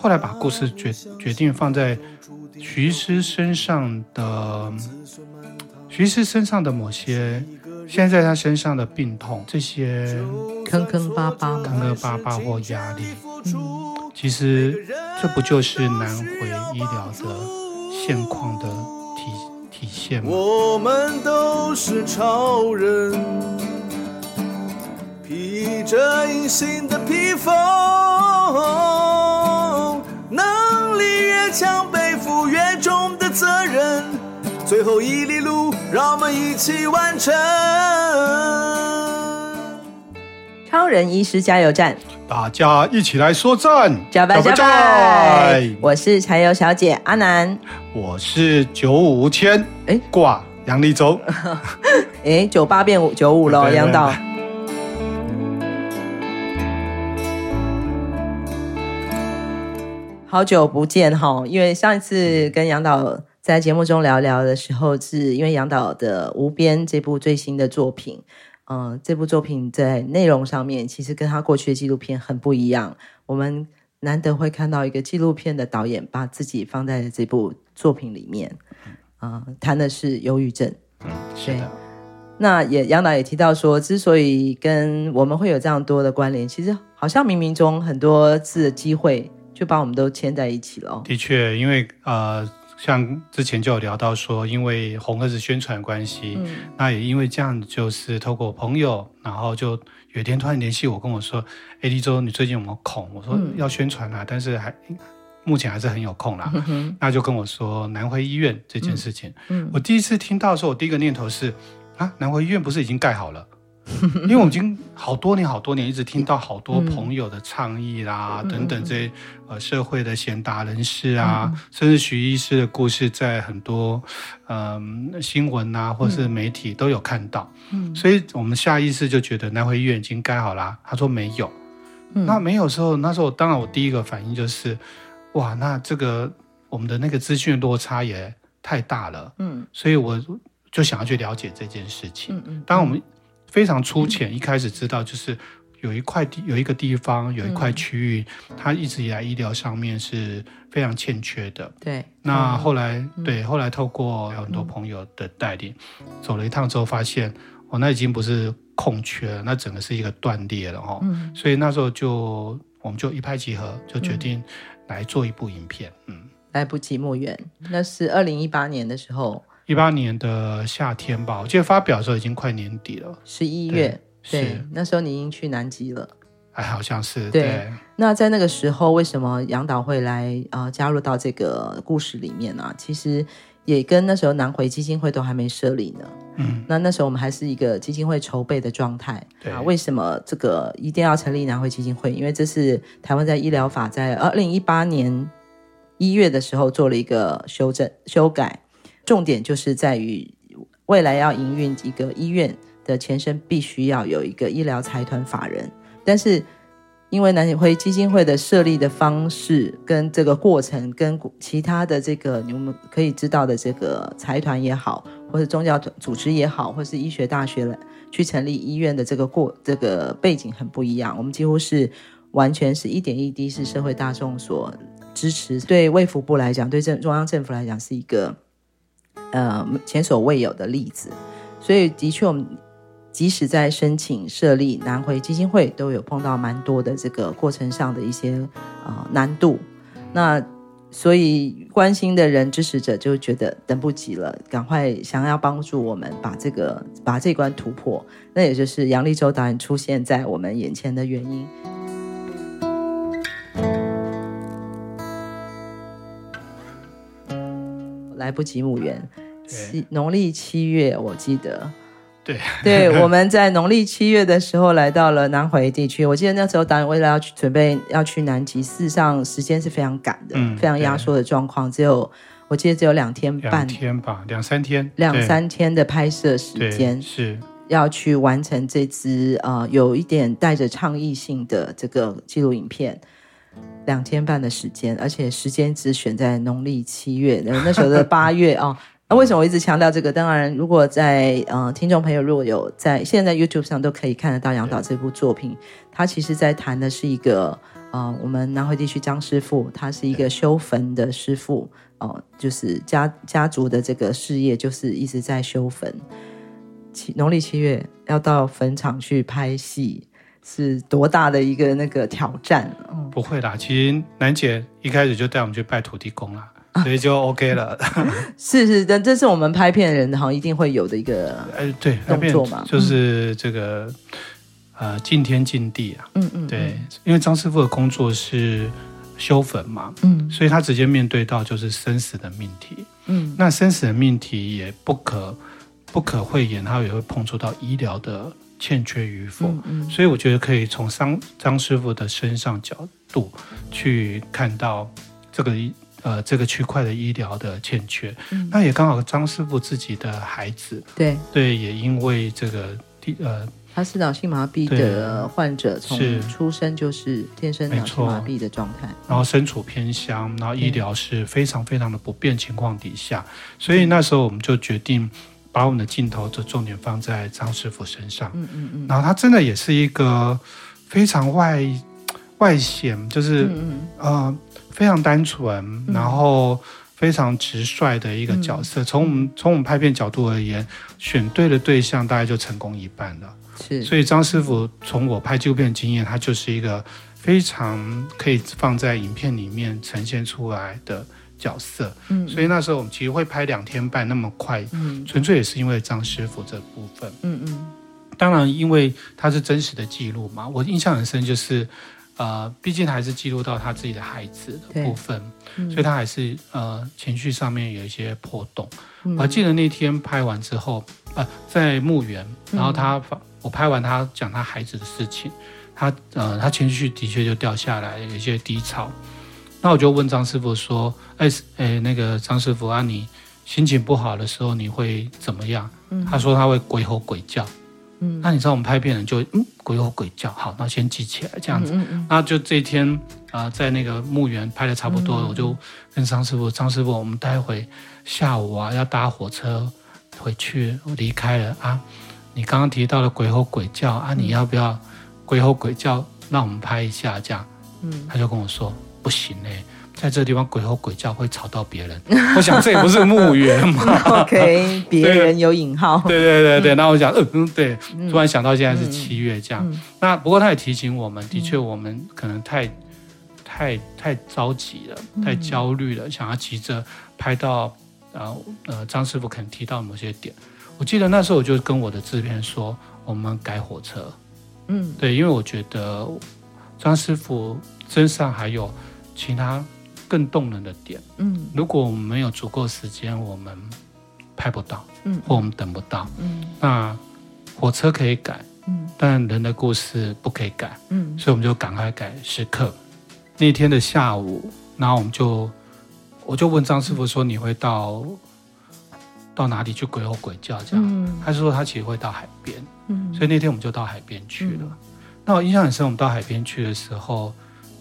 后来把故事决决定放在徐医师身上的，徐医师身上的某些，现在在他身上的病痛，这些坑坑巴巴、坑坑巴巴或压力，嗯，其实这不就是南回医疗的现况的体体现吗？我们都是超人，披着隐形的披风。强背负越重的责任，最后一里路，让我们一起完成。超人医师加油站，大家一起来说赞，加拜加拜！我是柴油小姐阿南，我是九五千，哎，挂杨立洲，哎，九八变五九五了，杨导。好久不见哈，因为上一次跟杨导在节目中聊聊的时候，是因为杨导的《无边》这部最新的作品，嗯、呃，这部作品在内容上面其实跟他过去的纪录片很不一样。我们难得会看到一个纪录片的导演把自己放在这部作品里面，啊、呃，谈的是忧郁症。嗯，是的。那也杨导也提到说，之所以跟我们会有这样多的关联，其实好像冥冥中很多次的机会。就把我们都牵在一起了。的确，因为呃，像之前就有聊到说，因为红盒子宣传关系，嗯，那也因为这样，就是透过朋友，然后就有一天突然联系我，跟我说：“哎，立周，你最近有没有空？”我说：“要宣传啊，但是还目前还是很有空啦。嗯”那就跟我说南回医院这件事情。嗯，嗯，我第一次听到的时候，我第一个念头是：啊，南回医院不是已经盖好了？因为我已经好多年、好多年一直听到好多朋友的倡议啦，嗯、等等这些呃社会的贤达人士啊，嗯、甚至徐医师的故事，在很多嗯、呃、新闻啊或是媒体都有看到。嗯，所以我们下意识就觉得南回医院已经盖好啦。他说没有，嗯、那没有时候，那时候当然我第一个反应就是，哇，那这个我们的那个资讯落差也太大了。嗯，所以我就想要去了解这件事情。嗯嗯，当然我们。非常粗浅，一开始知道就是有一块地，有一个地方，有一块区域，它一直以来医疗上面是非常欠缺的。对，那后来，对，后来透过很多朋友的带领，走了一趟之后，发现哦，那已经不是空缺了，那整个是一个断裂了哦。嗯，所以那时候就我们就一拍即合，就决定来做一部影片。嗯，来不及墓园，那是二零一八年的时候。一八年的夏天吧，我记得发表的时候已经快年底了，十一月。对，是那时候你已经去南极了，哎，好像是。对，对那在那个时候，为什么杨导会来呃加入到这个故事里面呢、啊？其实也跟那时候南回基金会都还没设立呢。嗯，那那时候我们还是一个基金会筹备的状态。对啊，为什么这个一定要成立南回基金会？因为这是台湾在医疗法在二零一八年一月的时候做了一个修正修改。重点就是在于未来要营运一个医院的前身，必须要有一个医疗财团法人。但是因为南回基金会的设立的方式跟这个过程，跟其他的这个你们可以知道的这个财团也好，或是宗教组织也好，或是医学大学去成立医院的这个过这个背景很不一样。我们几乎是完全是一点一滴是社会大众所支持，对卫福部来讲，对政中央政府来讲是一个。呃，前所未有的例子，所以的确，我们即使在申请设立南回基金会，都有碰到蛮多的这个过程上的一些呃难度。那所以关心的人、支持者就觉得等不及了，赶快想要帮助我们把这个把这关突破。那也就是杨立洲导演出现在我们眼前的原因。来不及墓园，七农历七月，我记得，对 对，我们在农历七月的时候来到了南回地区。我记得那时候导演为了要去准备要去南极，事实上时间是非常赶的，嗯、非常压缩的状况，只有我记得只有两天半，两天吧，两三天，两三天的拍摄时间是要去完成这支呃有一点带着倡议性的这个纪录影片。两天半的时间，而且时间只选在农历七月，那时候的八月哦，那为什么我一直强调这个？当然，如果在呃听众朋友如果有在现在，YouTube 上都可以看得到杨导这部作品，他其实在谈的是一个呃我们南回地区张师傅，他是一个修坟的师傅哦、呃，就是家家族的这个事业就是一直在修坟。七农历七月要到坟场去拍戏，是多大的一个那个挑战？嗯、不会啦，其实楠姐一开始就带我们去拜土地公了。所以就 OK 了，是是，但这是我们拍片的人好像一定会有的一个，呃，对，动作嘛，就是这个，嗯、呃，敬天敬地啊，嗯嗯，对，因为张师傅的工作是修坟嘛，嗯，所以他直接面对到就是生死的命题，嗯，那生死的命题也不可不可讳言，他也会碰触到医疗的欠缺与否，嗯，嗯，所以我觉得可以从张张师傅的身上角度去看到这个。呃，这个区块的医疗的欠缺，嗯、那也刚好张师傅自己的孩子，对。对，也因为这个呃，他是脑性麻痹的患者，从出生就是天生脑性麻痹的状态，然后身处偏乡，然后医疗是非常非常的不便情况底下，所以那时候我们就决定把我们的镜头就重点放在张师傅身上，嗯嗯嗯，然后他真的也是一个非常外外显，就是嗯嗯。呃。非常单纯，然后非常直率的一个角色。嗯、从我们从我们拍片角度而言，选对了对象，大概就成功一半了。是，所以张师傅从我拍纪录片的经验，他就是一个非常可以放在影片里面呈现出来的角色。嗯，所以那时候我们其实会拍两天半那么快，嗯，纯粹也是因为张师傅这部分。嗯嗯，当然，因为他是真实的记录嘛，我印象很深就是。呃，毕竟还是记录到他自己的孩子的部分，嗯、所以他还是呃情绪上面有一些波动。嗯、我还记得那天拍完之后，呃，在墓园，然后他、嗯、我拍完他讲他孩子的事情，他呃他情绪的确就掉下来，有一些低潮。那我就问张师傅说：“哎哎，那个张师傅啊，你心情不好的时候你会怎么样？”嗯、他说他会鬼吼鬼叫。嗯，那你知道我们拍片人就嗯鬼吼鬼叫，好，那先记起来这样子。嗯嗯嗯、那就这一天啊、呃，在那个墓园拍的差不多我就跟张师傅，张师傅，我们待会下午啊要搭火车回去，我离开了啊。你刚刚提到了鬼吼鬼叫啊，你要不要鬼吼鬼叫让我们拍一下这样？嗯，他就跟我说不行嘞、欸。在这个地方鬼吼鬼叫会吵到别人，我想这也不是墓园嘛。OK，别人有引号。对对对对，那我想，嗯，对，突然想到现在是七月这样。那不过他也提醒我们，的确我们可能太太太着急了，太焦虑了，想要急着拍到呃呃张师傅可能提到某些点。我记得那时候我就跟我的制片说，我们改火车。嗯，对，因为我觉得张师傅身上还有其他。更动人的点，嗯，如果我们没有足够时间，我们拍不到，嗯，或我们等不到，嗯，那火车可以改，嗯，但人的故事不可以改，嗯，所以我们就赶快改时刻。那天的下午，然后我们就，我就问张师傅说：“你会到到哪里去鬼吼鬼叫？”这样，嗯，他说他其实会到海边，嗯，所以那天我们就到海边去了。那我印象很深，我们到海边去的时候。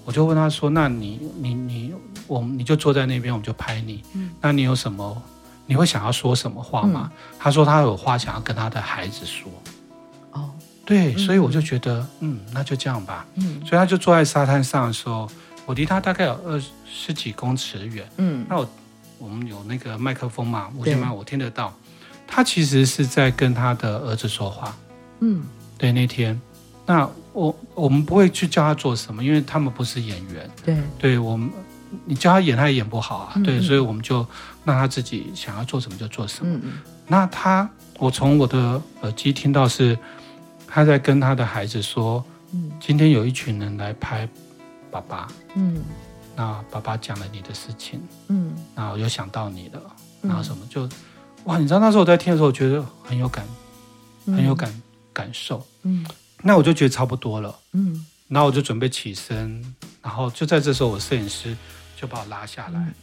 我就问他说：“那你你你我你就坐在那边，我们就拍你。嗯，那你有什么？你会想要说什么话吗？”嗯，他说他有话想要跟他的孩子说。哦，对，所以我就觉得，嗯，那就这样吧。嗯，所以他就坐在沙滩上的时候，我离他大概有二十几公尺远。嗯，那我我们有那个麦克风嘛，无线麦，我听得到。他其实是在跟他的儿子说话。嗯，对，那天。那我我们不会去教他做什么，因为他们不是演员。对，对我们，你教他演，他也演不好啊。嗯、对，所以我们就让他自己想要做什么就做什么。嗯嗯。那他，我从我的耳机听到是他在跟他的孩子说：“嗯，今天有一群人来拍爸爸。嗯，那爸爸讲了你的事情。嗯，然后又想到你了，然后什么就哇，你知道那时候我在听的时候，我觉得很有感，很有感、嗯、感受。嗯。那我就觉得差不多了，嗯，然后我就准备起身，然后就在这时候，我摄影师就把我拉下来，嗯、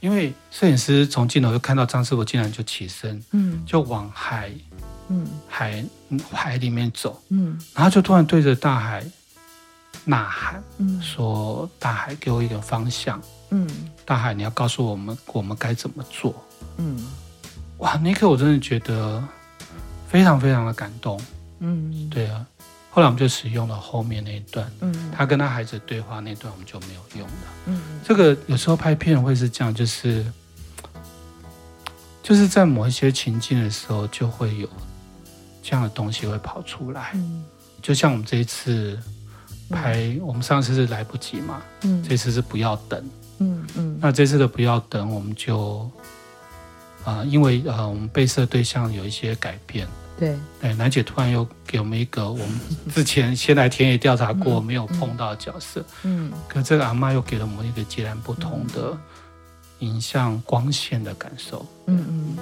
因为摄影师从镜头就看到张师傅竟然就起身，嗯，就往海，嗯，海海里面走，嗯，然后就突然对着大海呐喊，嗯，说大海给我一个方向，嗯，大海你要告诉我们我们该怎么做，嗯，哇，那一刻我真的觉得非常非常的感动。嗯，对啊。后来我们就使用了后面那一段，嗯，他跟他孩子对话那段我们就没有用了。嗯，这个有时候拍片会是这样，就是就是在某一些情境的时候，就会有这样的东西会跑出来。嗯，就像我们这一次拍，嗯、我们上次是来不及嘛，嗯，这次是不要等，嗯嗯，那这次的不要等，我们就啊、呃，因为呃，我们被摄对象有一些改变。对，哎，楠姐突然又给我们一个我们之前先来田野调查过没有碰到的角色，嗯，可这个阿妈又给了我们一个截然不同的影像光线的感受，嗯嗯。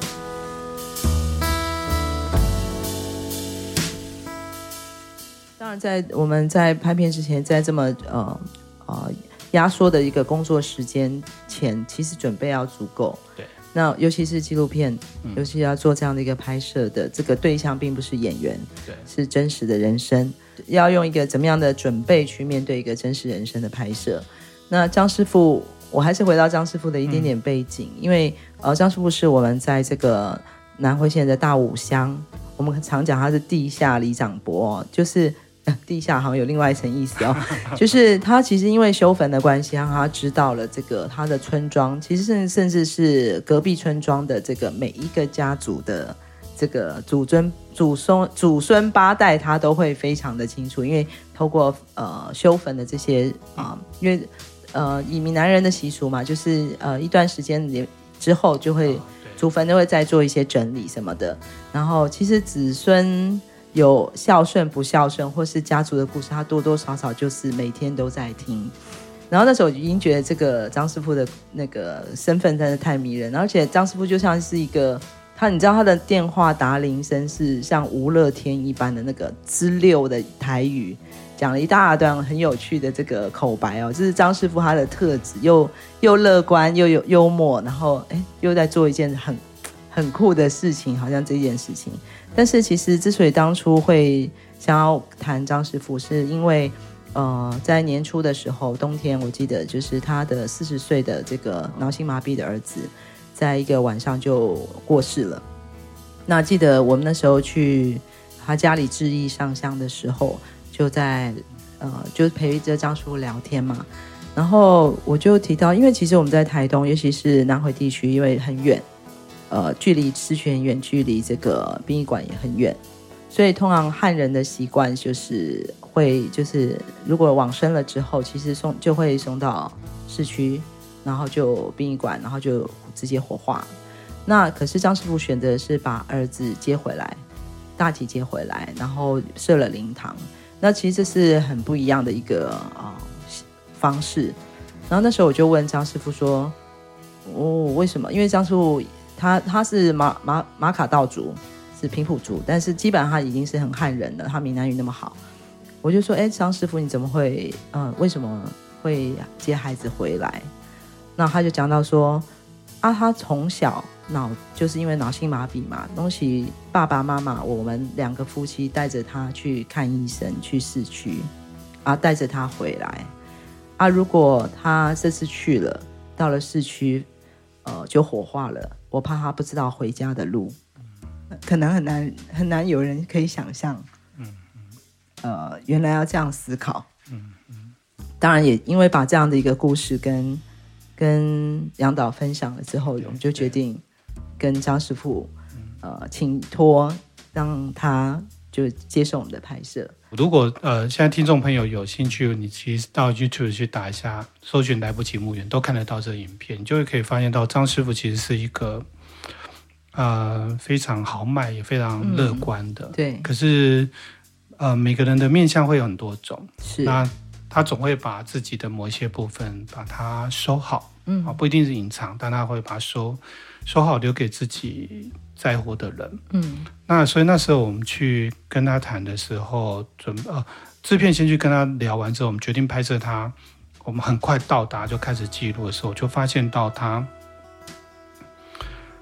当然，在我们在拍片之前，在这么呃呃压缩的一个工作时间前，其实准备要足够，对。那尤其是纪录片，尤其要做这样的一个拍摄的这个对象，并不是演员，对，是真实的人生，要用一个怎么样的准备去面对一个真实人生的拍摄。那张师傅，我还是回到张师傅的一点点背景，嗯、因为呃，张师傅是我们在这个南回县的大武乡，我们常讲他是地下李长伯，就是。地下好像有另外一层意思哦，就是他其实因为修坟的关系，让他知道了这个他的村庄，其实甚甚至是隔壁村庄的这个每一个家族的这个祖尊、祖孙、祖孙八代，他都会非常的清楚，因为透过呃修坟的这些啊、呃，因为呃以闽南人的习俗嘛，就是呃一段时间之后就会祖坟都会再做一些整理什么的，然后其实子孙。有孝顺不孝顺，或是家族的故事，他多多少少就是每天都在听。然后那时候已经觉得这个张师傅的那个身份真的太迷人，而且张师傅就像是一个他，你知道他的电话打铃声是像吴乐天一般的那个滋溜的台语，讲了一大段很有趣的这个口白哦，这是张师傅他的特质，又又乐观又有幽默，然后哎又在做一件很很酷的事情，好像这件事情。但是其实，之所以当初会想要谈张师傅，是因为，呃，在年初的时候，冬天，我记得就是他的四十岁的这个脑性麻痹的儿子，在一个晚上就过世了。那记得我们那时候去他家里致意上香的时候，就在呃，就陪着张师傅聊天嘛。然后我就提到，因为其实我们在台东，尤其是南回地区，因为很远。呃，距离市区很远，距离这个殡仪馆也很远，所以通常汉人的习惯就是会，就是如果往生了之后，其实送就会送到市区，然后就殡仪馆，然后就直接火化。那可是张师傅选择是把儿子接回来，大体接回来，然后设了灵堂。那其实这是很不一样的一个啊、呃、方式。然后那时候我就问张师傅说：“哦，为什么？因为张师傅。”他他是马马马卡道族，是平埔族，但是基本上他已经是很汉人了。他闽南语那么好，我就说：“哎，张师傅，你怎么会？嗯，为什么会接孩子回来？”那他就讲到说：“啊，他从小脑就是因为脑性麻痹嘛，东西爸爸妈妈我们两个夫妻带着他去看医生，去市区，啊，带着他回来。啊，如果他这次去了，到了市区，呃，就火化了。”我怕他不知道回家的路，可能很难很难有人可以想象，嗯，呃，原来要这样思考，嗯嗯，当然也因为把这样的一个故事跟跟杨导分享了之后，我们就决定跟张师傅，呃，请托让他就接受我们的拍摄。如果呃，现在听众朋友有兴趣，你其实到 YouTube 去打一下，搜寻“来不及墓园”，都看得到这个影片，你就会可以发现到张师傅其实是一个呃非常豪迈也非常乐观的。嗯、对。可是呃，每个人的面相会有很多种，是。那他总会把自己的某一些部分把它收好，嗯，啊不一定是隐藏，但他会把它收收好，留给自己。在乎的人，嗯，那所以那时候我们去跟他谈的时候，准呃制片先去跟他聊完之后，我们决定拍摄他。我们很快到达就开始记录的时候，就发现到他，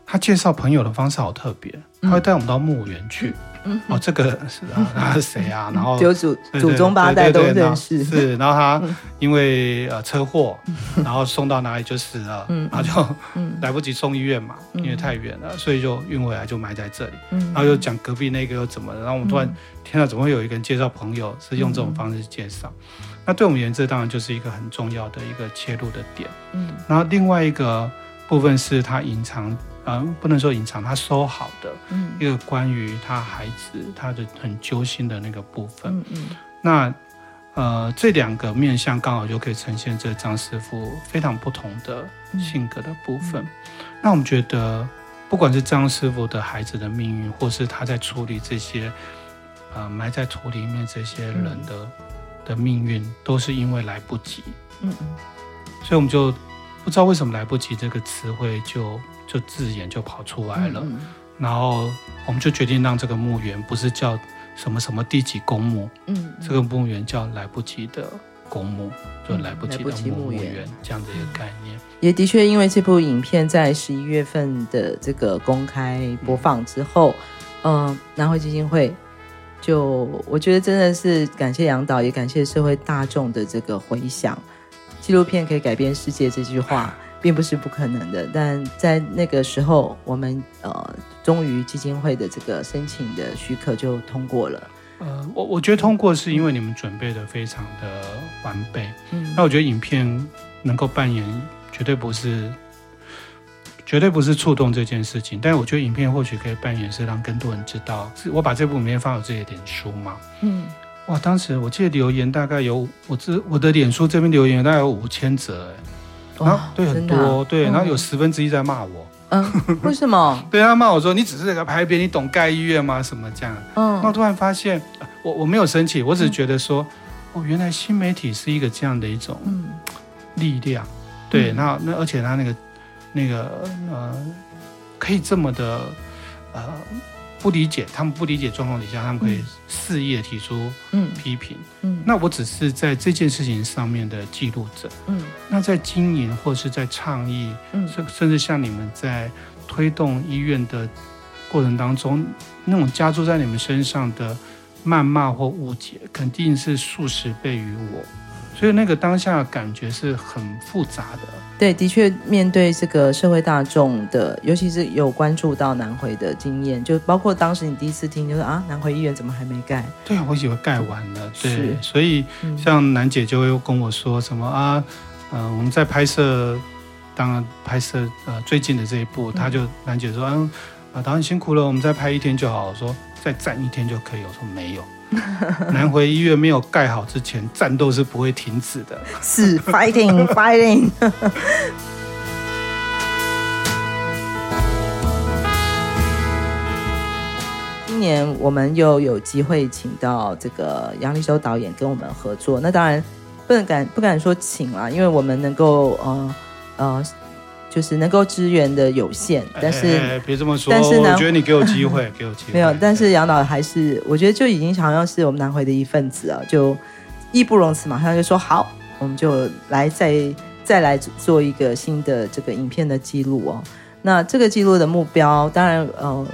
他介绍朋友的方式好特别。他会带我们到墓园去。嗯，哦，这个是啊，他是谁啊？然后就祖祖宗八代都认识。是，然后他因为呃车祸，然后送到哪里就死了，然后就 来不及送医院嘛，因为太远了，所以就运回来就埋在这里。然后又讲隔壁那个又怎么了？然后我们突然天哪，怎么会有一个人介绍朋友是用这种方式介绍？那对我们而言，这当然就是一个很重要的一个切入的点。嗯，然后另外一个部分是他隐藏。嗯，不能说隐藏，他收好的，嗯，一个关于他孩子他的很揪心的那个部分，嗯嗯，那呃这两个面相刚好就可以呈现这张师傅非常不同的性格的部分。那我们觉得，不管是张师傅的孩子的命运，或是他在处理这些呃埋在土里面这些人的、嗯、的命运，都是因为来不及，嗯嗯，所以我们就不知道为什么来不及这个词汇就。就字眼就跑出来了，然后我们就决定让这个墓园不是叫什么什么第几公墓，嗯，嗯这个墓园叫来不及的公墓，就来不及的墓园这样的一个概念。也的确，因为这部影片在十一月份的这个公开播放之后，嗯、呃，南回基金会就我觉得真的是感谢杨导，也感谢社会大众的这个回响。纪录片可以改变世界这句话。并不是不可能的，但在那个时候，我们呃，终于基金会的这个申请的许可就通过了。呃，我我觉得通过是因为你们准备的非常的完备。嗯，那我觉得影片能够扮演，绝对不是，绝对不是触动这件事情。但是我觉得影片或许可以扮演是让更多人知道，是我把这部影片放到自己的脸书嘛。嗯，哇，当时我记得留言大概有我这我的脸书这边留言大概有五千则哎。然后对很多对，然后有十分之一在骂我。嗯，为什么？对，他骂我说：“你只是在拍片，你懂盖医院吗？什么这样？”嗯，然后突然发现，我我没有生气，我只是觉得说，哦，原来新媒体是一个这样的一种力量。对，那那而且他那个那个呃，可以这么的呃。不理解，他们不理解状况底下，他们可以肆意的提出批评。嗯，嗯，那我只是在这件事情上面的记录者。嗯，那在经营或是在倡议，嗯，甚甚至像你们在推动医院的过程当中，那种加注在你们身上的谩骂或误解，肯定是数十倍于我。所以那个当下感觉是很复杂的。对，的确面对这个社会大众的，尤其是有关注到南回的经验，就包括当时你第一次听，就是啊，南回医院怎么还没盖？对啊，我以为盖完了。对，是所以像南姐就会跟我说什么啊，呃，我们在拍摄，当然拍摄呃最近的这一部，她就南姐说，嗯，啊导演辛苦了，我们再拍一天就好。我说再站一天就可以。我说没有。南回医院没有盖好之前，战斗是不会停止的。是 fighting fighting。今年我们又有机会请到这个杨立修导演跟我们合作，那当然不能敢不敢说请啦，因为我们能够呃呃。就是能够支援的有限，但是别这么说，但是呢，我觉得你给我机会，给我机会。没有，但是杨导还是，我觉得就已经好像是我们南回的一份子啊，就义不容辞，马上就说好，我们就来再再来做一个新的这个影片的记录哦。那这个记录的目标，当然呃，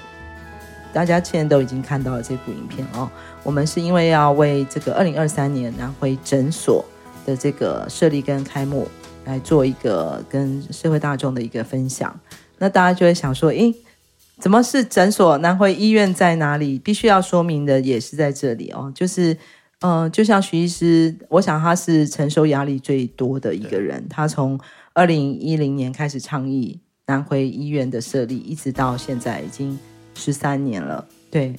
大家现在都已经看到了这部影片哦。我们是因为要为这个二零二三年南回诊所的这个设立跟开幕。来做一个跟社会大众的一个分享，那大家就会想说，诶，怎么是诊所？南回医院在哪里？必须要说明的也是在这里哦，就是，嗯、就像徐医师，我想他是承受压力最多的一个人。他从二零一零年开始倡议南回医院的设立，一直到现在已经十三年了。对，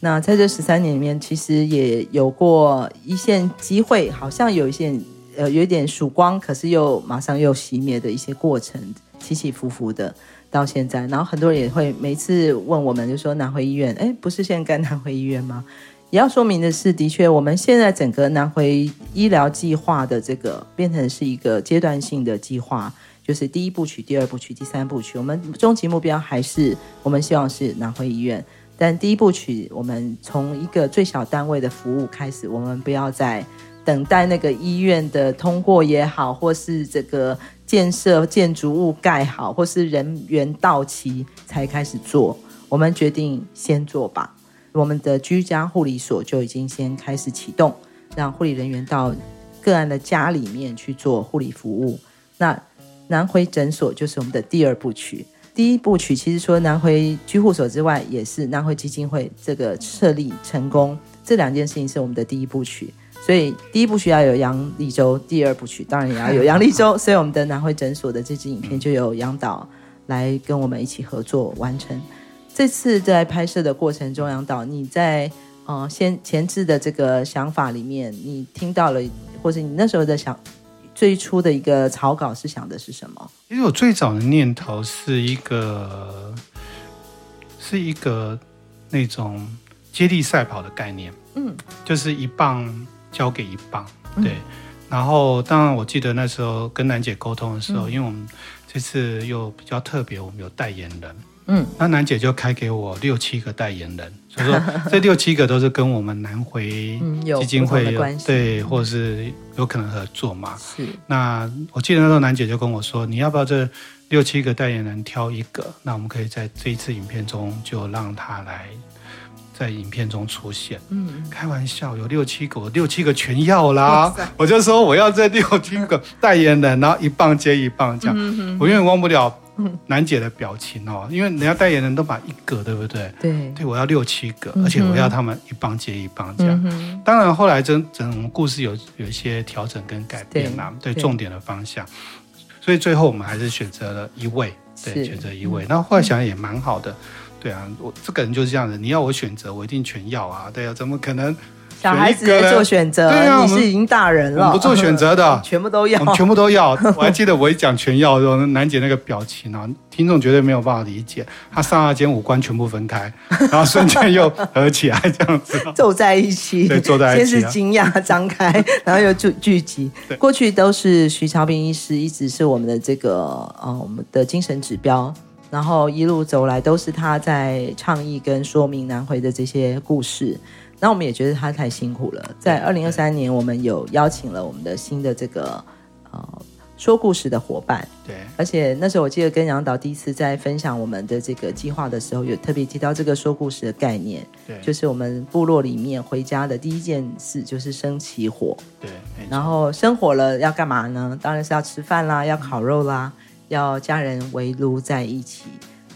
那在这十三年里面，其实也有过一线机会，好像有一线。呃，有一点曙光，可是又马上又熄灭的一些过程，起起伏伏的到现在。然后很多人也会每次问我们，就说南回医院，哎，不是现在该南回医院吗？也要说明的是，的确，我们现在整个南回医疗计划的这个变成是一个阶段性的计划，就是第一部曲、第二部曲、第三部曲。我们终极目标还是我们希望是南回医院，但第一部曲，我们从一个最小单位的服务开始，我们不要再。等待那个医院的通过也好，或是这个建设建筑物盖好，或是人员到齐才开始做。我们决定先做吧。我们的居家护理所就已经先开始启动，让护理人员到个案的家里面去做护理服务。那南回诊所就是我们的第二部曲。第一部曲其实说南回居护所之外，也是南回基金会这个设立成功，这两件事情是我们的第一部曲。所以第一部曲要有杨立洲，第二部曲当然也要有 杨立洲。所以我们的南汇诊所的这支影片就由杨导来跟我们一起合作完成。这次在拍摄的过程中，杨导，你在呃先前置的这个想法里面，你听到了，或者你那时候的想最初的一个草稿是想的是什么？因为我最早的念头是一个是一个那种接力赛跑的概念，嗯，就是一棒交给一棒，对。嗯、然后当然我记得那时候跟楠姐沟通的时候，嗯、因为我们这次又比较特别，我们有代言人。嗯，那楠姐就开给我六七个代言人，所以说 这六七个都是跟我们南回基金会有、嗯、有对，或者是有可能合作嘛。是。那我记得那时候楠姐就跟我说，你要不要这六七个代言人挑一个？那我们可以在这一次影片中就让他来在影片中出现。嗯，开玩笑，有六七个，我六七个全要啦。我就说我要这六七个代言人，然后一棒接一棒这样，我永远忘不了。楠姐的表情哦，因为人家代言人都把一个，对不对？对，对我要六七个，而且我要他们一棒接一棒这样。嗯、当然后来整整故事有有一些调整跟改变啦，对，对重点的方向。所以最后我们还是选择了一位，对，是选择一位。那、嗯、后来想也蛮好的，对啊，我这个人就是这样子，你要我选择，我一定全要啊，对啊，怎么可能？小孩子在做选择，对啊，你是已经大人了，我们不做选择的，全部都要，我们全部都要。我还记得我一讲全要的时候，楠姐那个表情啊，听众绝对没有办法理解。他刹那间五官全部分开，然后瞬间又合起来，这样子皱在一起，对，皱在一起，先是惊讶张开，然后又聚聚集。对过去都是徐超斌医师一直是我们的这个呃我们的精神指标，然后一路走来都是他在倡议跟说明南回的这些故事。那我们也觉得他太辛苦了。在二零二三年，我们有邀请了我们的新的这个呃说故事的伙伴。对，而且那时候我记得跟杨导第一次在分享我们的这个计划的时候，有特别提到这个说故事的概念。对，就是我们部落里面回家的第一件事就是生起火。对，然后生火了要干嘛呢？当然是要吃饭啦，要烤肉啦，要家人围炉在一起，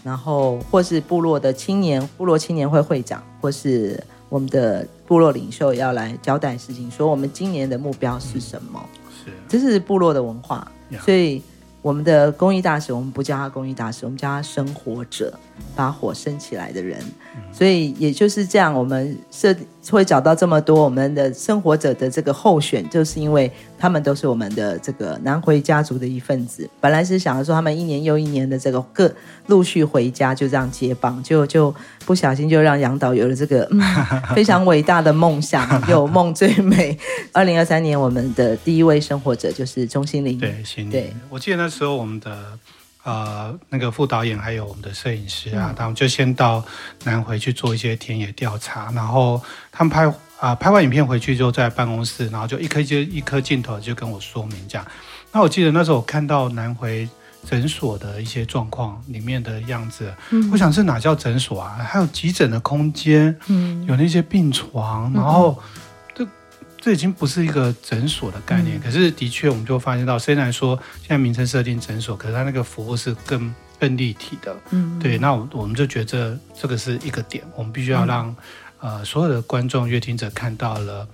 然后或是部落的青年，部落青年会会长，或是。我们的部落领袖要来交代事情，说我们今年的目标是什么？是，这是部落的文化，所以。我们的公益大使，我们不叫他公益大使，我们叫他生火者，把火生起来的人。所以也就是这样，我们设会找到这么多我们的生活者的这个候选，就是因为他们都是我们的这个南回家族的一份子。本来是想要说他们一年又一年的这个各陆续回家，就这样接棒，就就不小心就让杨导有了这个、嗯、非常伟大的梦想，有梦最美。二零二三年，我们的第一位生活者就是钟心凌。对，对，我记得那时候我们的呃那个副导演还有我们的摄影师啊，嗯、他们就先到南回去做一些田野调查，然后他们拍啊、呃、拍完影片回去之后，在办公室，然后就一颗接一颗镜头就跟我说明这样。那我记得那时候我看到南回诊所的一些状况里面的样子，嗯、我想是哪叫诊所啊？还有急诊的空间，嗯，有那些病床，然后。嗯这已经不是一个诊所的概念，嗯、可是的确，我们就发现到，虽然说现在名称设定诊所，可是它那个服务是更更立体的。嗯，对，那我我们就觉得这，这个是一个点，我们必须要让、嗯、呃所有的观众、阅听者看到了，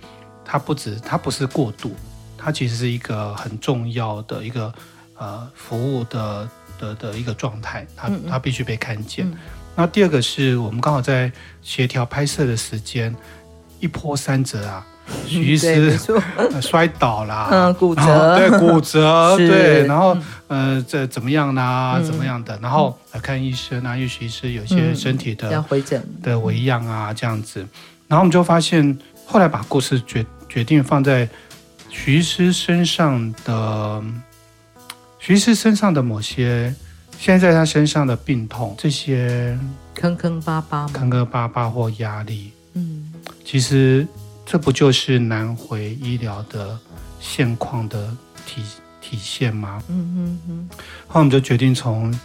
它不止，它不是过度，它其实是一个很重要的一个呃服务的的的一个状态，它它必须被看见。那第二个是我们刚好在协调拍摄的时间，一波三折啊。徐医师摔倒了，嗯，骨折，对，骨折，对，然后，呃，这怎么样呢？怎么样的？然后来看医生啊，因为徐医师有些身体的要回诊。的微恙啊，这样子，然后我们就发现，后来把故事决决定放在徐医师身上的，徐医师身上的某些，现在在他身上的病痛，这些坑坑巴巴，坑坑巴巴或压力，嗯，其实。这不就是南回医疗的现况的体体现吗？嗯嗯嗯。后来我们就决定从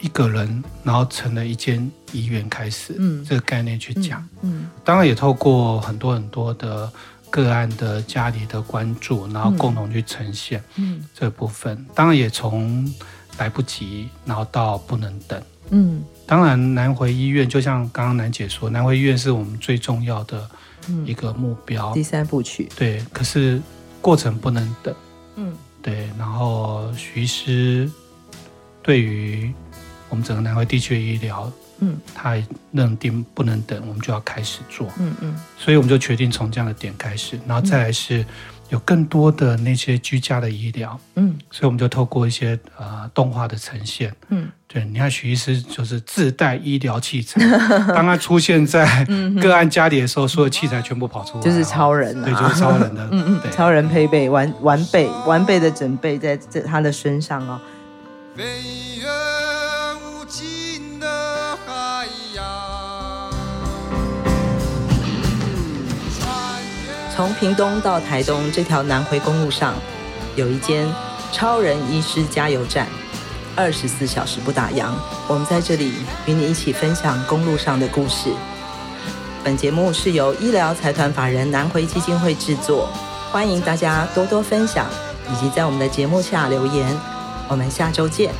一个人，然后成了一间医院开始，嗯，这个概念去讲，嗯，嗯当然也透过很多很多的个案的家里的关注，然后共同去呈现，嗯，这部分，嗯、当然也从来不及，然后到不能等，嗯，当然南回医院就像刚刚南姐说，南回医院是我们最重要的一个目标，嗯、第三部曲，对，可是过程不能等，嗯，对，然后徐医师对于。我们整个南回地区的医疗，嗯，他认定不能等，我们就要开始做，嗯嗯，所以我们就决定从这样的点开始，然后再来是有更多的那些居家的医疗，嗯，所以我们就透过一些呃动画的呈现，嗯，对，你看许医师就是自带医疗器材，当他出现在个案家里的时候，所有器材全部跑出来，就是超人，对，就是超人的，嗯嗯，超人配备完完备完备的准备在在他的身上哦。从屏东到台东这条南回公路上，有一间超人医师加油站，二十四小时不打烊。我们在这里与你一起分享公路上的故事。本节目是由医疗财团法人南回基金会制作，欢迎大家多多分享，以及在我们的节目下留言。我们下周见。